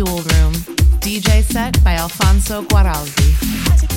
Dual Room, DJ set by Alfonso Guaraldi.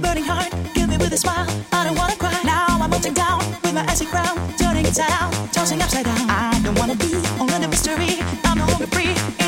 burning heart. Give me with a smile. I don't wanna cry. Now I'm melting down with my icy crown, turning inside out, tossing upside down. I don't wanna be only the mystery. I'm no longer free.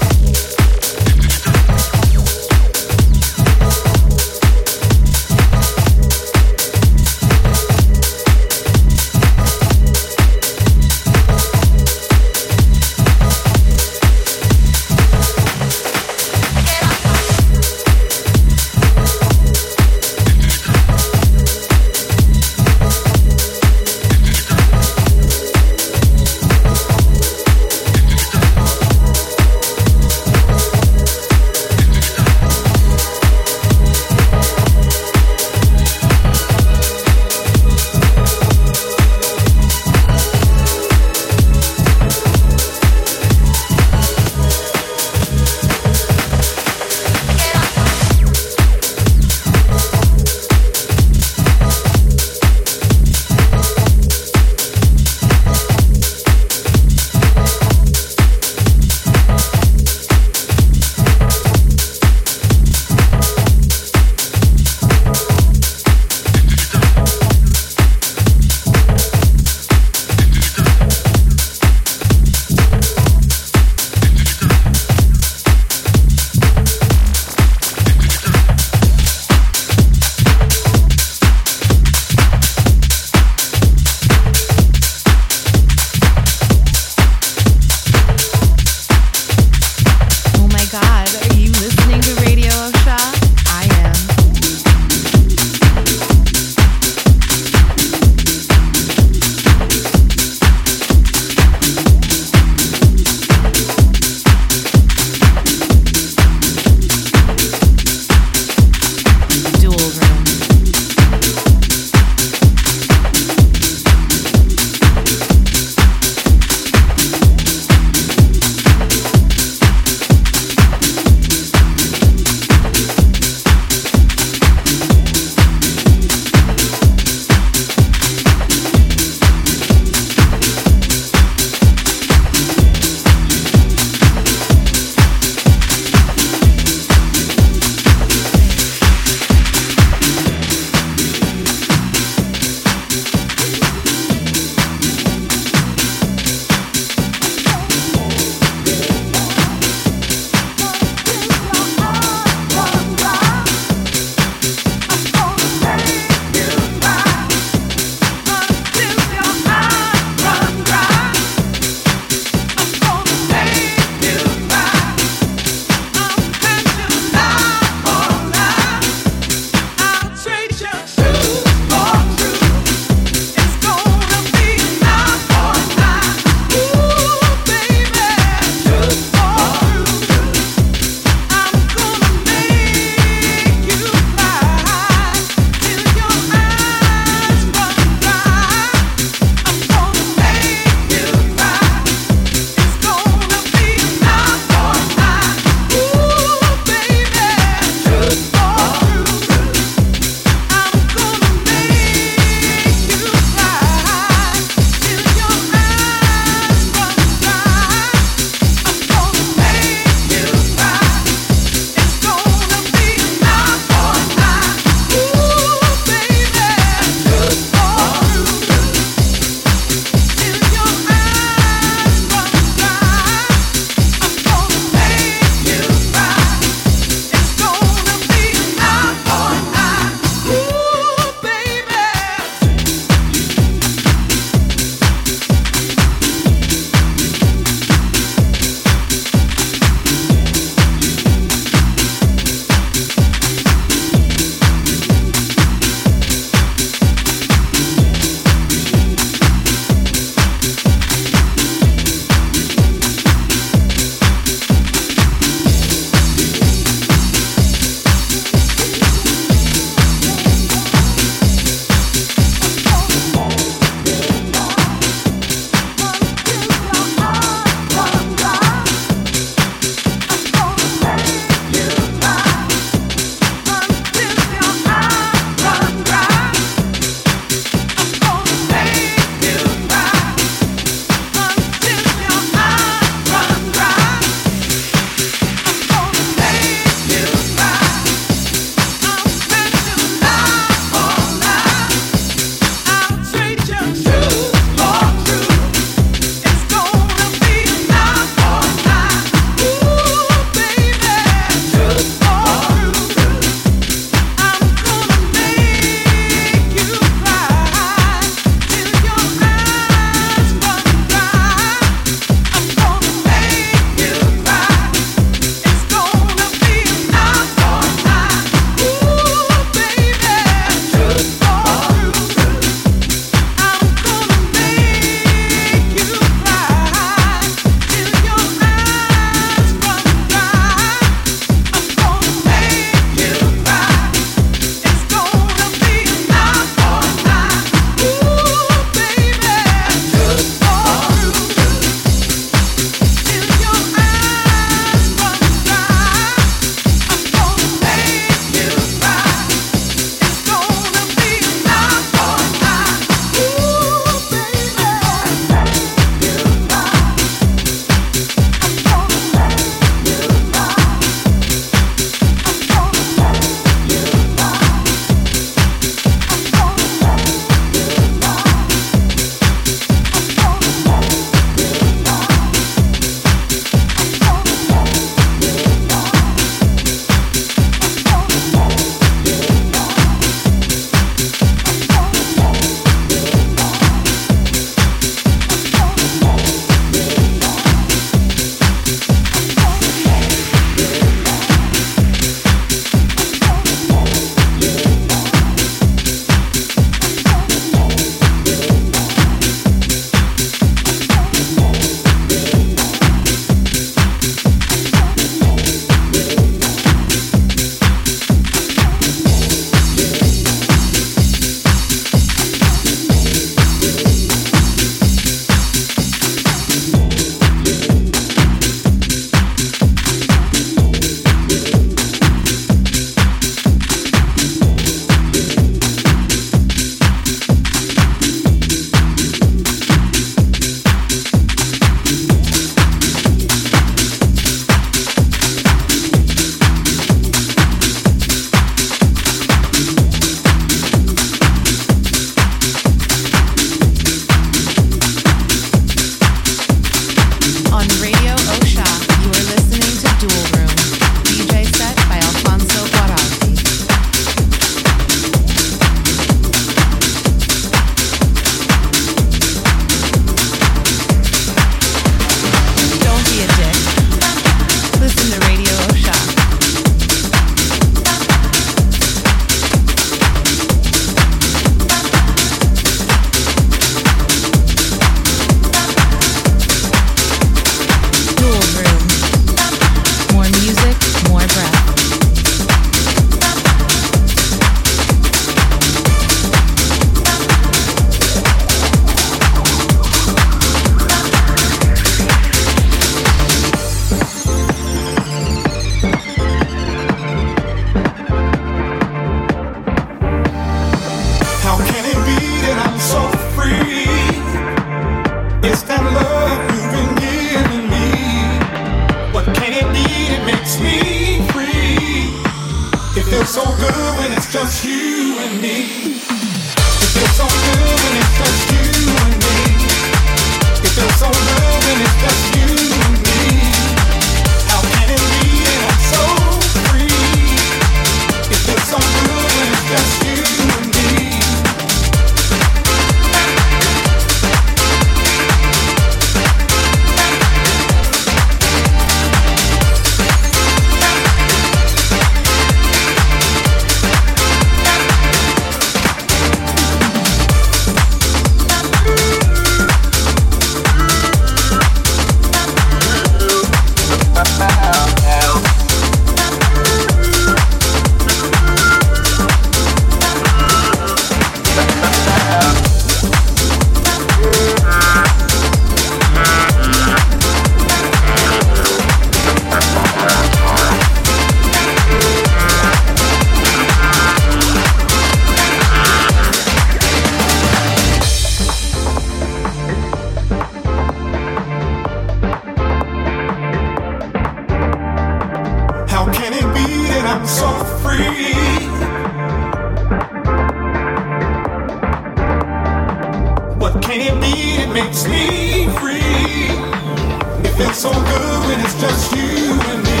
so good when it's just you and me.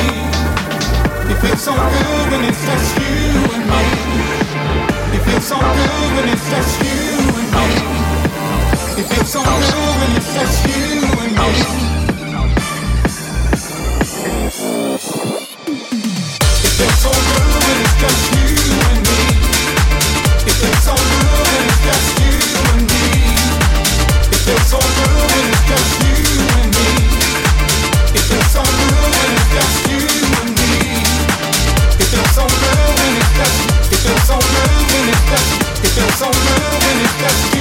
It feels so good when it's just you and me. It feels so good when it's just you and me. It feels so good when it's just you and me. It feels so good when it's just you and me. It feels so good when it's just you and me. It feels so good when it's just you. It feels so good when it's me.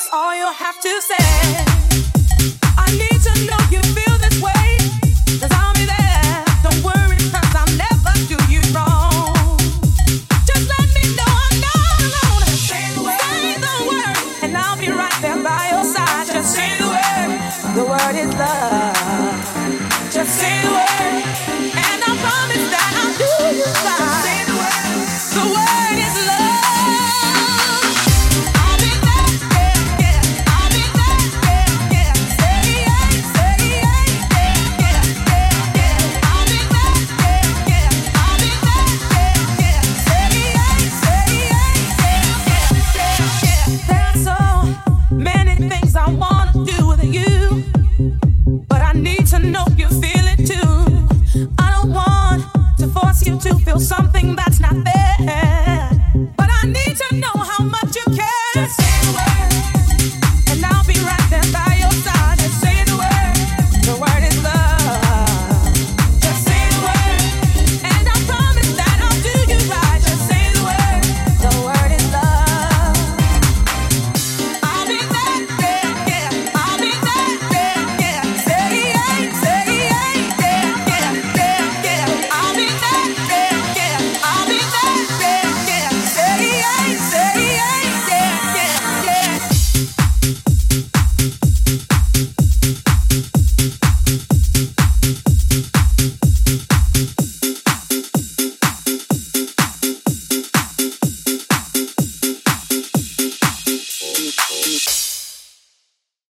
That's all you have to say. I need to know.